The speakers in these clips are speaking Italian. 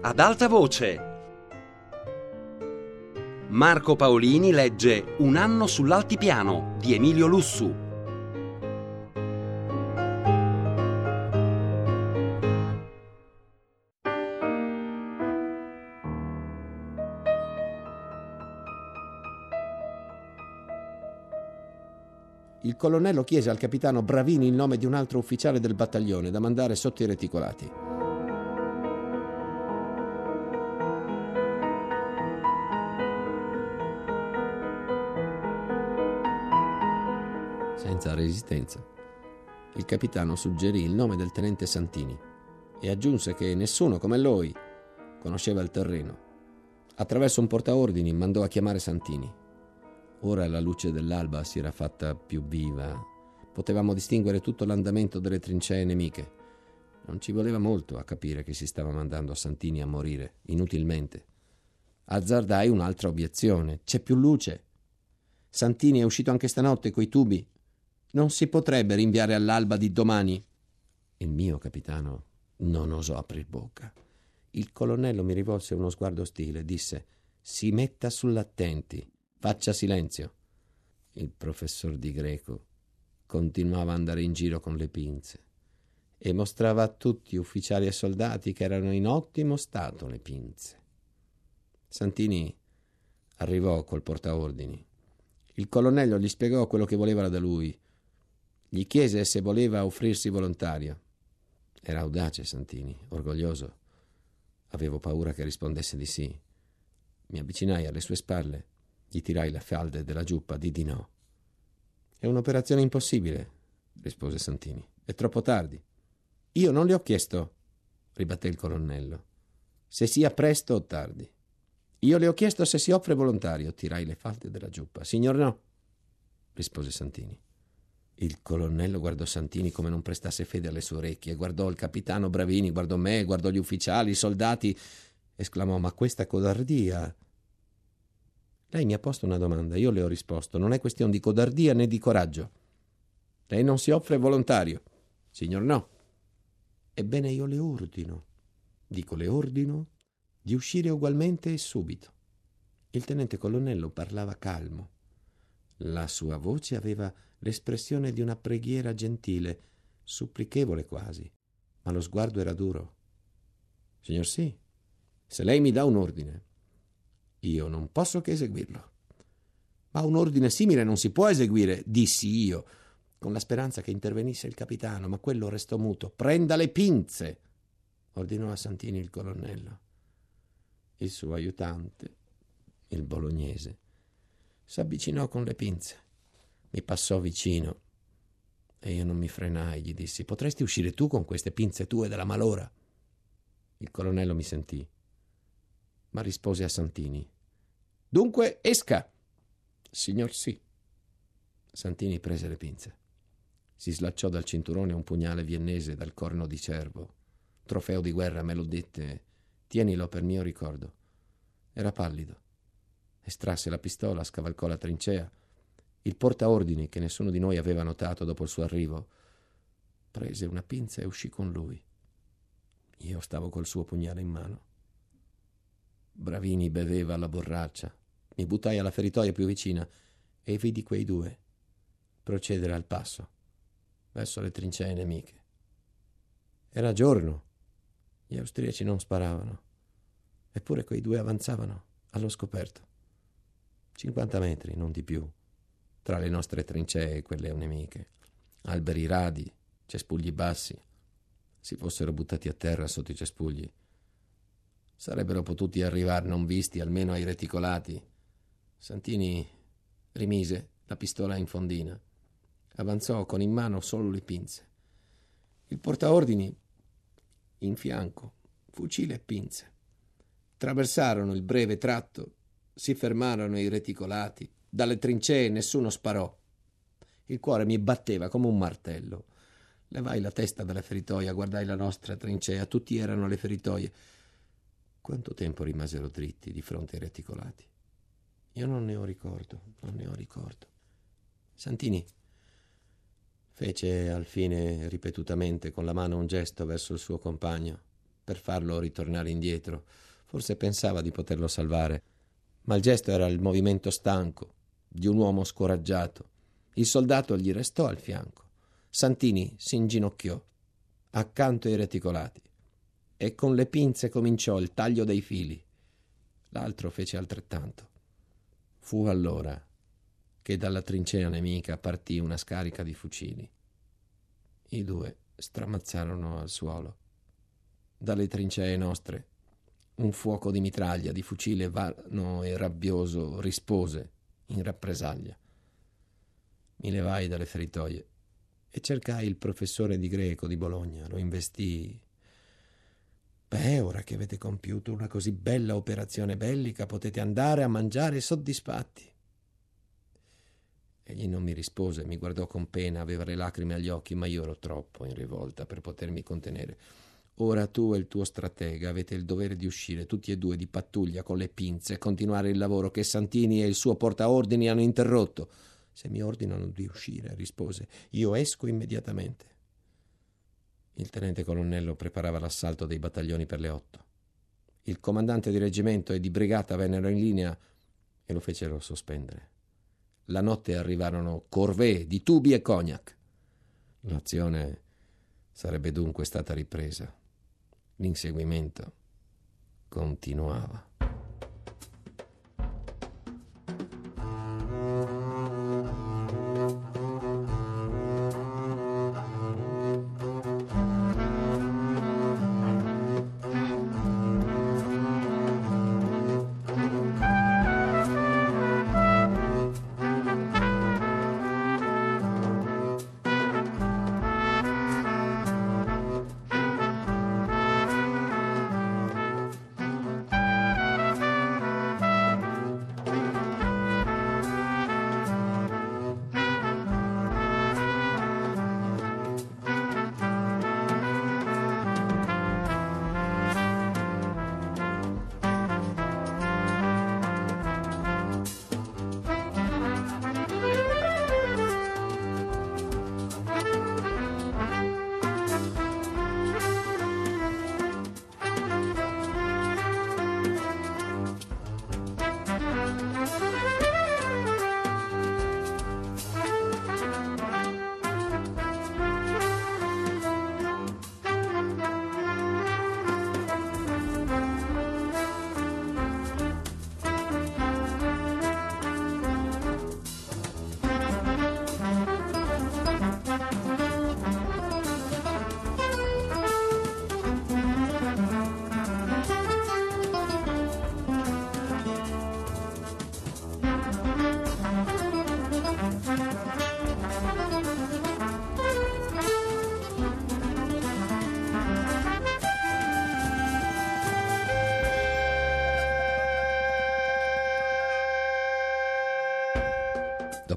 ad alta voce. Marco Paolini legge Un anno sull'altipiano di Emilio Lussu. Il colonnello chiese al capitano Bravini il nome di un altro ufficiale del battaglione da mandare sotto i reticolati. Senza resistenza, il capitano suggerì il nome del tenente Santini e aggiunse che nessuno come lui conosceva il terreno. Attraverso un portaordini mandò a chiamare Santini. Ora la luce dell'alba si era fatta più viva. Potevamo distinguere tutto l'andamento delle trincee nemiche. Non ci voleva molto a capire che si stava mandando Santini a morire, inutilmente. Azzardai un'altra obiezione. C'è più luce. Santini è uscito anche stanotte coi tubi. Non si potrebbe rinviare all'alba di domani. Il mio capitano non osò aprir bocca. Il colonnello mi rivolse uno sguardo ostile e disse: Si metta sull'attenti, faccia silenzio. Il professor di greco continuava ad andare in giro con le pinze e mostrava a tutti, ufficiali e soldati, che erano in ottimo stato le pinze. Santini arrivò col portaordini. Il colonnello gli spiegò quello che voleva da lui. Gli chiese se voleva offrirsi volontario. Era audace Santini, orgoglioso. Avevo paura che rispondesse di sì. Mi avvicinai alle sue spalle, gli tirai le falde della giuppa, di di no. È un'operazione impossibile, rispose Santini. È troppo tardi. Io non le ho chiesto, ribatté il colonnello, se sia presto o tardi. Io le ho chiesto se si offre volontario, tirai le falde della giuppa. Signor no, rispose Santini. Il colonnello guardò Santini come non prestasse fede alle sue orecchie, guardò il capitano Bravini, guardò me, guardò gli ufficiali, i soldati, esclamò: Ma questa codardia! Lei mi ha posto una domanda, io le ho risposto. Non è questione di codardia né di coraggio. Lei non si offre volontario. Signor no. Ebbene io le ordino, dico le ordino, di uscire ugualmente e subito. Il tenente colonnello parlava calmo. La sua voce aveva l'espressione di una preghiera gentile, supplichevole quasi, ma lo sguardo era duro. Signor sì, se lei mi dà un ordine, io non posso che eseguirlo. Ma un ordine simile non si può eseguire, dissi io, con la speranza che intervenisse il capitano, ma quello restò muto. Prenda le pinze, ordinò a Santini il colonnello. Il suo aiutante, il bolognese, s'avvicinò con le pinze. Mi passò vicino e io non mi frenai, gli dissi: Potresti uscire tu con queste pinze tue della malora? Il colonnello mi sentì, ma rispose a Santini: Dunque esca! Signor sì. Santini prese le pinze. Si slacciò dal cinturone un pugnale viennese dal corno di cervo. Trofeo di guerra, me lo dette. Tienilo per mio ricordo. Era pallido. Estrasse la pistola, scavalcò la trincea. Il portaordini, che nessuno di noi aveva notato dopo il suo arrivo, prese una pinza e uscì con lui. Io stavo col suo pugnale in mano. Bravini beveva alla borraccia. Mi buttai alla feritoia più vicina e vidi quei due procedere al passo verso le trincee nemiche. Era giorno. Gli austriaci non sparavano. Eppure quei due avanzavano allo scoperto. 50 metri, non di più, tra le nostre trincee e quelle nemiche. Alberi radi, cespugli bassi. Si fossero buttati a terra sotto i cespugli. Sarebbero potuti arrivare non visti almeno ai reticolati. Santini rimise la pistola in fondina avanzò con in mano solo le pinze. Il portaordini in fianco, fucile e pinze. Traversarono il breve tratto, si fermarono i reticolati, dalle trincee nessuno sparò. Il cuore mi batteva come un martello. Levai la testa dalla feritoia, guardai la nostra trincea, tutti erano le feritoie. Quanto tempo rimasero dritti di fronte ai reticolati? Io non ne ho ricordo, non ne ho ricordo. Santini Fece al fine ripetutamente con la mano un gesto verso il suo compagno. per farlo ritornare indietro. Forse pensava di poterlo salvare, ma il gesto era il movimento stanco di un uomo scoraggiato. Il soldato gli restò al fianco. Santini si inginocchiò accanto ai reticolati e con le pinze cominciò il taglio dei fili. L'altro fece altrettanto. Fu allora che dalla trincea nemica partì una scarica di fucili. I due stramazzarono al suolo. Dalle trincee nostre un fuoco di mitraglia, di fucile vano e rabbioso rispose in rappresaglia. Mi levai dalle feritoie e cercai il professore di greco di Bologna, lo investii. Beh, ora che avete compiuto una così bella operazione bellica, potete andare a mangiare soddisfatti. Egli non mi rispose, mi guardò con pena, aveva le lacrime agli occhi, ma io ero troppo in rivolta per potermi contenere. Ora tu e il tuo stratega avete il dovere di uscire tutti e due di pattuglia con le pinze e continuare il lavoro che Santini e il suo portaordini hanno interrotto. Se mi ordinano di uscire, rispose, io esco immediatamente. Il tenente colonnello preparava l'assalto dei battaglioni per le otto. Il comandante di reggimento e di brigata vennero in linea e lo fecero sospendere. La notte arrivarono corvée di tubi e cognac. L'azione sarebbe dunque stata ripresa. L'inseguimento continuava.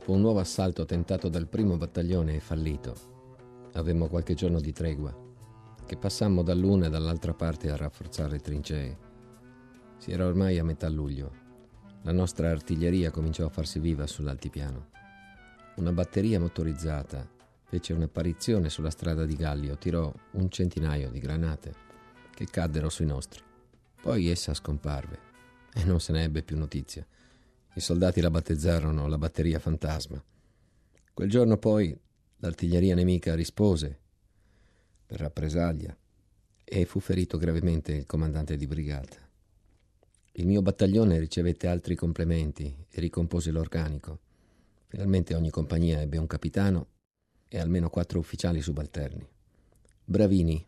Dopo un nuovo assalto tentato dal primo battaglione e fallito, avemmo qualche giorno di tregua, che passammo dall'una e dall'altra parte a rafforzare trincee. Si era ormai a metà luglio. La nostra artiglieria cominciò a farsi viva sull'altipiano. Una batteria motorizzata fece un'apparizione sulla strada di Gallio, tirò un centinaio di granate che caddero sui nostri. Poi essa scomparve e non se ne ebbe più notizia. I soldati la battezzarono la batteria fantasma. Quel giorno poi l'artiglieria nemica rispose per rappresaglia e fu ferito gravemente il comandante di brigata. Il mio battaglione ricevette altri complementi e ricompose l'organico. Finalmente ogni compagnia ebbe un capitano e almeno quattro ufficiali subalterni. Bravini,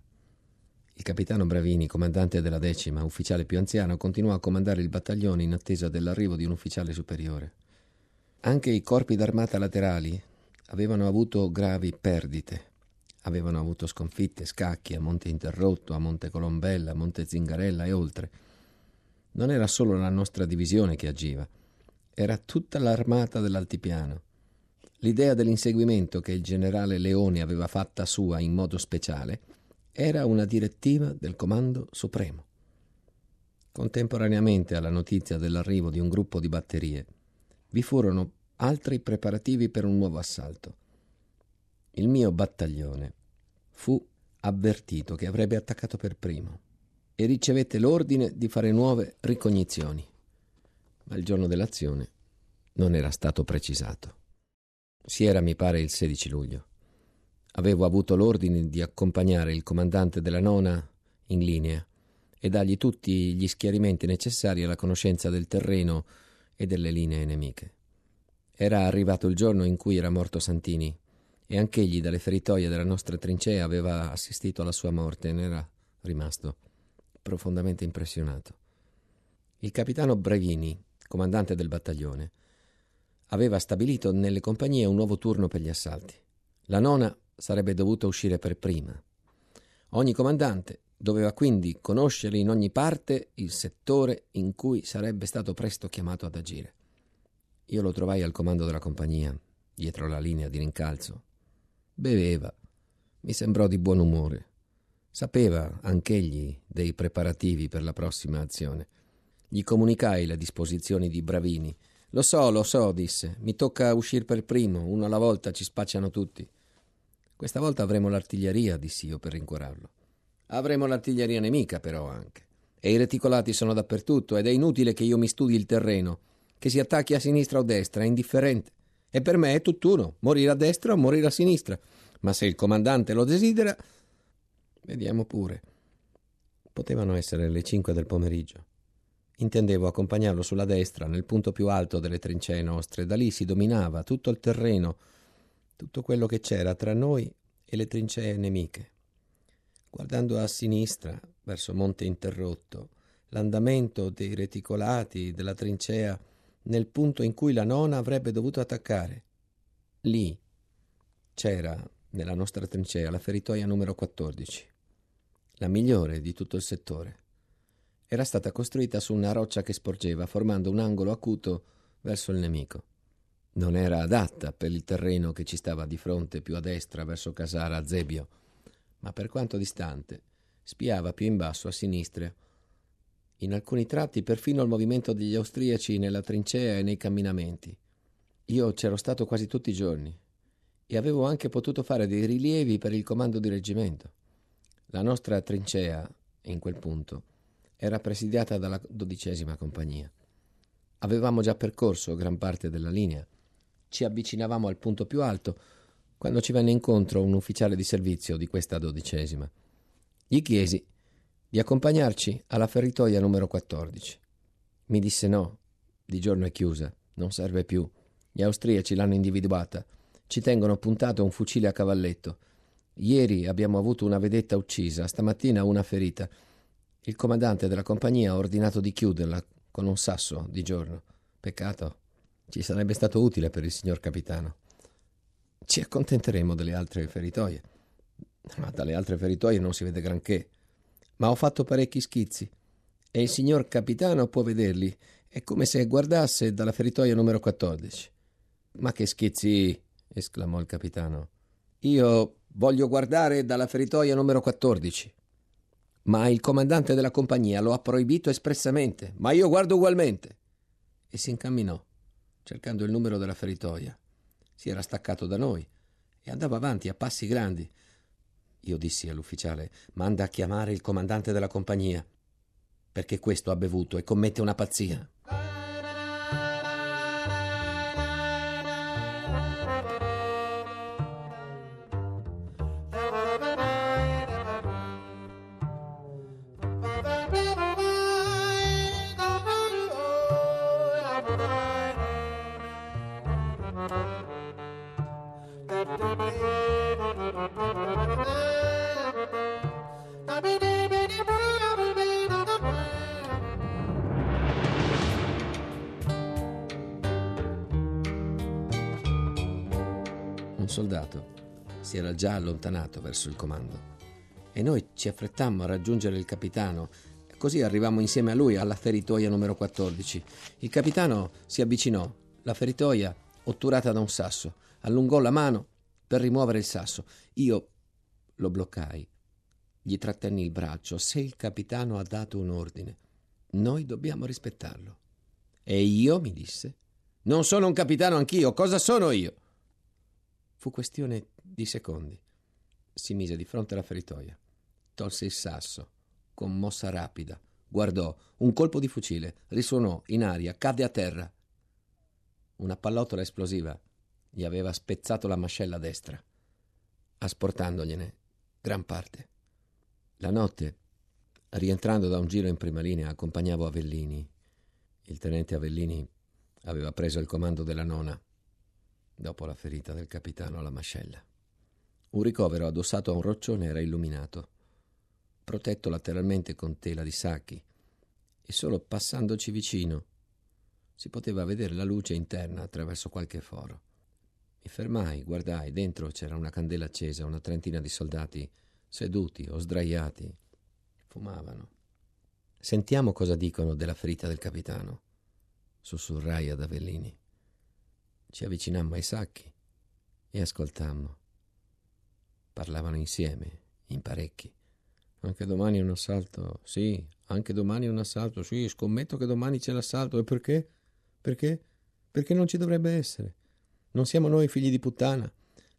il capitano Bravini, comandante della decima, ufficiale più anziano, continuò a comandare il battaglione in attesa dell'arrivo di un ufficiale superiore. Anche i corpi d'armata laterali avevano avuto gravi perdite. Avevano avuto sconfitte, scacchi a Monte Interrotto, a Monte Colombella, a Monte Zingarella e oltre. Non era solo la nostra divisione che agiva, era tutta l'armata dell'altipiano. L'idea dell'inseguimento che il generale Leone aveva fatta sua in modo speciale era una direttiva del Comando Supremo. Contemporaneamente alla notizia dell'arrivo di un gruppo di batterie, vi furono altri preparativi per un nuovo assalto. Il mio battaglione fu avvertito che avrebbe attaccato per primo. e ricevette l'ordine di fare nuove ricognizioni. Ma il giorno dell'azione non era stato precisato. Si era, mi pare, il 16 luglio. Avevo avuto l'ordine di accompagnare il comandante della nona in linea e dargli tutti gli schiarimenti necessari alla conoscenza del terreno e delle linee nemiche. Era arrivato il giorno in cui era morto Santini e anch'egli dalle feritoie della nostra trincea aveva assistito alla sua morte e ne era rimasto profondamente impressionato. Il capitano Brevini, comandante del battaglione, aveva stabilito nelle compagnie un nuovo turno per gli assalti. La nona sarebbe dovuta uscire per prima. Ogni comandante doveva quindi conoscere in ogni parte il settore in cui sarebbe stato presto chiamato ad agire. Io lo trovai al comando della compagnia, dietro la linea di rincalzo. Beveva, mi sembrò di buon umore. Sapeva anch'egli dei preparativi per la prossima azione. Gli comunicai le disposizioni di Bravini. Lo so, lo so, disse. Mi tocca uscire per primo, uno alla volta ci spacciano tutti. Questa volta avremo l'artiglieria, dissi io per rincuorarlo. Avremo l'artiglieria nemica, però, anche. E i reticolati sono dappertutto, ed è inutile che io mi studi il terreno. Che si attacchi a sinistra o destra, è indifferente. E per me è tutt'uno, morire a destra o morire a sinistra. Ma se il comandante lo desidera, vediamo pure. Potevano essere le cinque del pomeriggio. Intendevo accompagnarlo sulla destra, nel punto più alto delle trincee nostre. Da lì si dominava tutto il terreno, tutto quello che c'era tra noi e le trincee nemiche. Guardando a sinistra, verso Monte Interrotto, l'andamento dei reticolati della trincea nel punto in cui la nona avrebbe dovuto attaccare. Lì c'era, nella nostra trincea, la feritoia numero 14, la migliore di tutto il settore. Era stata costruita su una roccia che sporgeva, formando un angolo acuto verso il nemico. Non era adatta per il terreno che ci stava di fronte più a destra verso Casara Zebio ma per quanto distante, spiava più in basso a sinistra. In alcuni tratti perfino il movimento degli austriaci nella trincea e nei camminamenti. Io c'ero stato quasi tutti i giorni e avevo anche potuto fare dei rilievi per il comando di reggimento. La nostra trincea, in quel punto, era presidiata dalla dodicesima compagnia. Avevamo già percorso gran parte della linea. Ci avvicinavamo al punto più alto, quando ci venne incontro un ufficiale di servizio di questa dodicesima. Gli chiesi di accompagnarci alla feritoia numero 14. Mi disse no, di giorno è chiusa, non serve più. Gli austriaci l'hanno individuata. Ci tengono puntato un fucile a cavalletto. Ieri abbiamo avuto una vedetta uccisa, stamattina una ferita. Il comandante della compagnia ha ordinato di chiuderla con un sasso di giorno. Peccato. Ci sarebbe stato utile per il signor capitano. Ci accontenteremo delle altre feritoie. Ma dalle altre feritoie non si vede granché. Ma ho fatto parecchi schizzi. E il signor capitano può vederli. È come se guardasse dalla feritoia numero 14. Ma che schizzi! esclamò il capitano. Io voglio guardare dalla feritoia numero 14. Ma il comandante della compagnia lo ha proibito espressamente. Ma io guardo ugualmente. E si incamminò, cercando il numero della feritoia si era staccato da noi e andava avanti a passi grandi. Io dissi all'ufficiale: Manda a chiamare il comandante della compagnia, perché questo ha bevuto e commette una pazzia. Soldato si era già allontanato verso il comando e noi ci affrettammo a raggiungere il capitano. Così arrivammo insieme a lui alla feritoia numero 14. Il capitano si avvicinò, la feritoia, otturata da un sasso, allungò la mano per rimuovere il sasso. Io lo bloccai, gli trattenni il braccio. Se il capitano ha dato un ordine, noi dobbiamo rispettarlo. E io, mi disse, non sono un capitano anch'io, cosa sono io? Fu questione di secondi. Si mise di fronte alla feritoia, tolse il sasso, con mossa rapida. Guardò, un colpo di fucile, risuonò in aria, cadde a terra. Una pallottola esplosiva gli aveva spezzato la mascella destra, asportandogliene gran parte. La notte, rientrando da un giro in prima linea, accompagnavo Avellini. Il tenente Avellini aveva preso il comando della nona, dopo la ferita del capitano alla mascella. Un ricovero addossato a un roccione era illuminato, protetto lateralmente con tela di sacchi, e solo passandoci vicino si poteva vedere la luce interna attraverso qualche foro. Mi fermai, guardai, dentro c'era una candela accesa, una trentina di soldati seduti o sdraiati, fumavano. Sentiamo cosa dicono della ferita del capitano, sussurrai ad Avellini. Ci avvicinammo ai sacchi e ascoltammo. Parlavano insieme, in parecchi. Anche domani un assalto, sì, anche domani un assalto, sì, scommetto che domani c'è l'assalto. E perché? Perché? Perché non ci dovrebbe essere. Non siamo noi figli di puttana.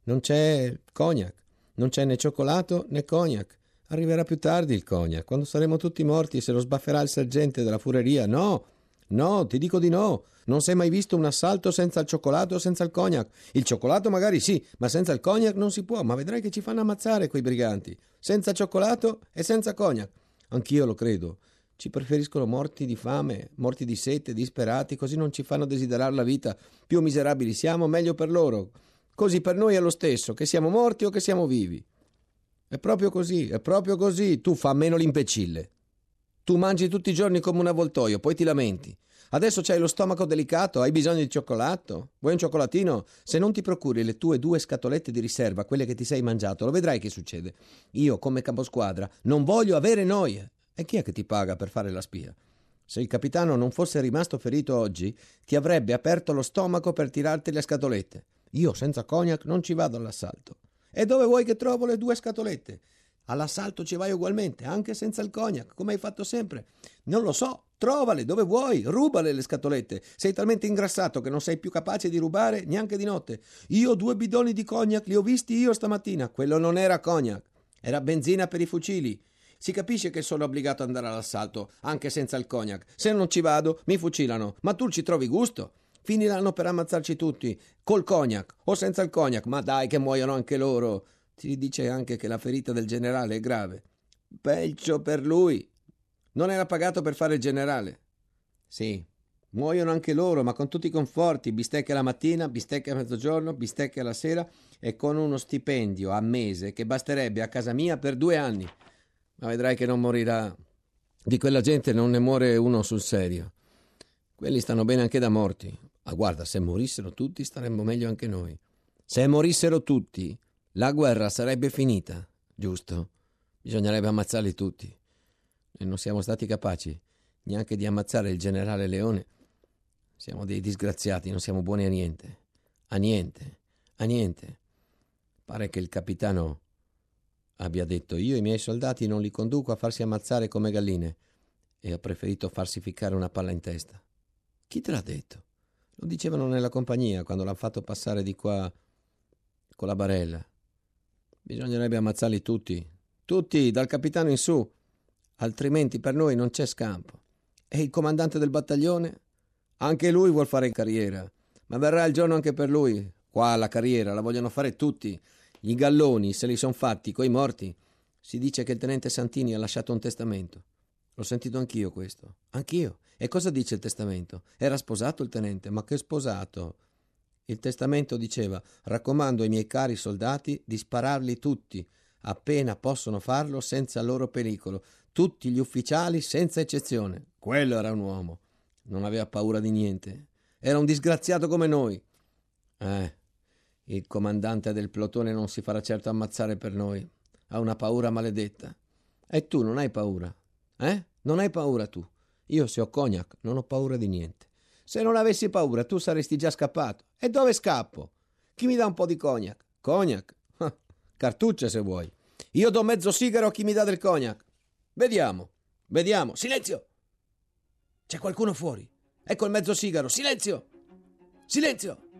Non c'è cognac, non c'è né cioccolato né cognac. Arriverà più tardi il cognac, quando saremo tutti morti se lo sbafferà il sergente della fureria. No, no, ti dico di no. Non sei mai visto un assalto senza il cioccolato o senza il cognac. Il cioccolato magari sì, ma senza il cognac non si può. Ma vedrai che ci fanno ammazzare quei briganti. Senza cioccolato e senza cognac. Anch'io lo credo. Ci preferiscono morti di fame, morti di sete, disperati, così non ci fanno desiderare la vita. Più miserabili siamo, meglio per loro. Così per noi è lo stesso, che siamo morti o che siamo vivi. È proprio così, è proprio così. Tu fa meno l'imbecille. Tu mangi tutti i giorni come un avvoltoio, poi ti lamenti. Adesso c'hai lo stomaco delicato, hai bisogno di cioccolato? Vuoi un cioccolatino? Se non ti procuri le tue due scatolette di riserva, quelle che ti sei mangiato, lo vedrai che succede. Io, come caposquadra, non voglio avere noie. E chi è che ti paga per fare la spia? Se il capitano non fosse rimasto ferito oggi, ti avrebbe aperto lo stomaco per tirarti le scatolette. Io senza cognac non ci vado all'assalto. E dove vuoi che trovo le due scatolette? All'assalto ci vai ugualmente, anche senza il cognac, come hai fatto sempre. Non lo so, trovale dove vuoi, rubale le scatolette. Sei talmente ingrassato che non sei più capace di rubare neanche di notte. Io due bidoni di cognac li ho visti io stamattina. Quello non era cognac, era benzina per i fucili. Si capisce che sono obbligato ad andare all'assalto, anche senza il cognac. Se non ci vado, mi fucilano. Ma tu ci trovi gusto? Finiranno per ammazzarci tutti, col cognac o senza il cognac. Ma dai, che muoiono anche loro. Si dice anche che la ferita del generale è grave. Peggio per lui. Non era pagato per fare il generale. Sì, muoiono anche loro, ma con tutti i conforti, bistecche la mattina, bistecche a mezzogiorno, bistecche alla sera e con uno stipendio a mese che basterebbe a casa mia per due anni. Ma vedrai che non morirà. Di quella gente non ne muore uno sul serio. Quelli stanno bene anche da morti. Ma guarda, se morissero tutti staremmo meglio anche noi. Se morissero tutti, la guerra sarebbe finita, giusto? Bisognerebbe ammazzarli tutti. E non siamo stati capaci neanche di ammazzare il generale Leone. Siamo dei disgraziati, non siamo buoni a niente. A niente, a niente. Pare che il capitano abbia detto io i miei soldati non li conduco a farsi ammazzare come galline e ha preferito farsi ficcare una palla in testa. Chi te l'ha detto? Lo dicevano nella compagnia quando l'hanno fatto passare di qua con la barella. Bisognerebbe ammazzarli tutti, tutti, dal capitano in su, altrimenti per noi non c'è scampo. E il comandante del battaglione? Anche lui vuol fare carriera, ma verrà il giorno anche per lui. Qua la carriera la vogliono fare tutti. Gli galloni se li son fatti coi morti. Si dice che il tenente Santini ha lasciato un testamento. L'ho sentito anch'io questo. Anch'io. E cosa dice il testamento? Era sposato il tenente, ma che sposato? Il testamento diceva raccomando ai miei cari soldati di spararli tutti, appena possono farlo senza loro pericolo, tutti gli ufficiali senza eccezione. Quello era un uomo. Non aveva paura di niente. Era un disgraziato come noi. Eh, il comandante del plotone non si farà certo ammazzare per noi. Ha una paura maledetta. E tu non hai paura? Eh? Non hai paura tu? Io se ho cognac non ho paura di niente. Se non avessi paura, tu saresti già scappato. E dove scappo? Chi mi dà un po' di cognac? Cognac? Ah, cartucce se vuoi. Io do mezzo sigaro a chi mi dà del cognac. Vediamo, vediamo. Silenzio! C'è qualcuno fuori. Ecco il mezzo sigaro. Silenzio! Silenzio!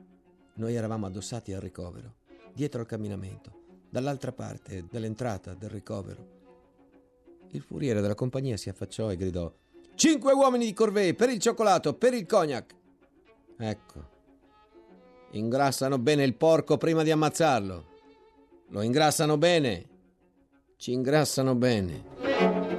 Noi eravamo addossati al ricovero, dietro al camminamento, dall'altra parte dell'entrata del ricovero. Il furiere della compagnia si affacciò e gridò: Cinque uomini di corvée per il cioccolato, per il cognac. Ecco. Ingrassano bene il porco prima di ammazzarlo. Lo ingrassano bene. Ci ingrassano bene.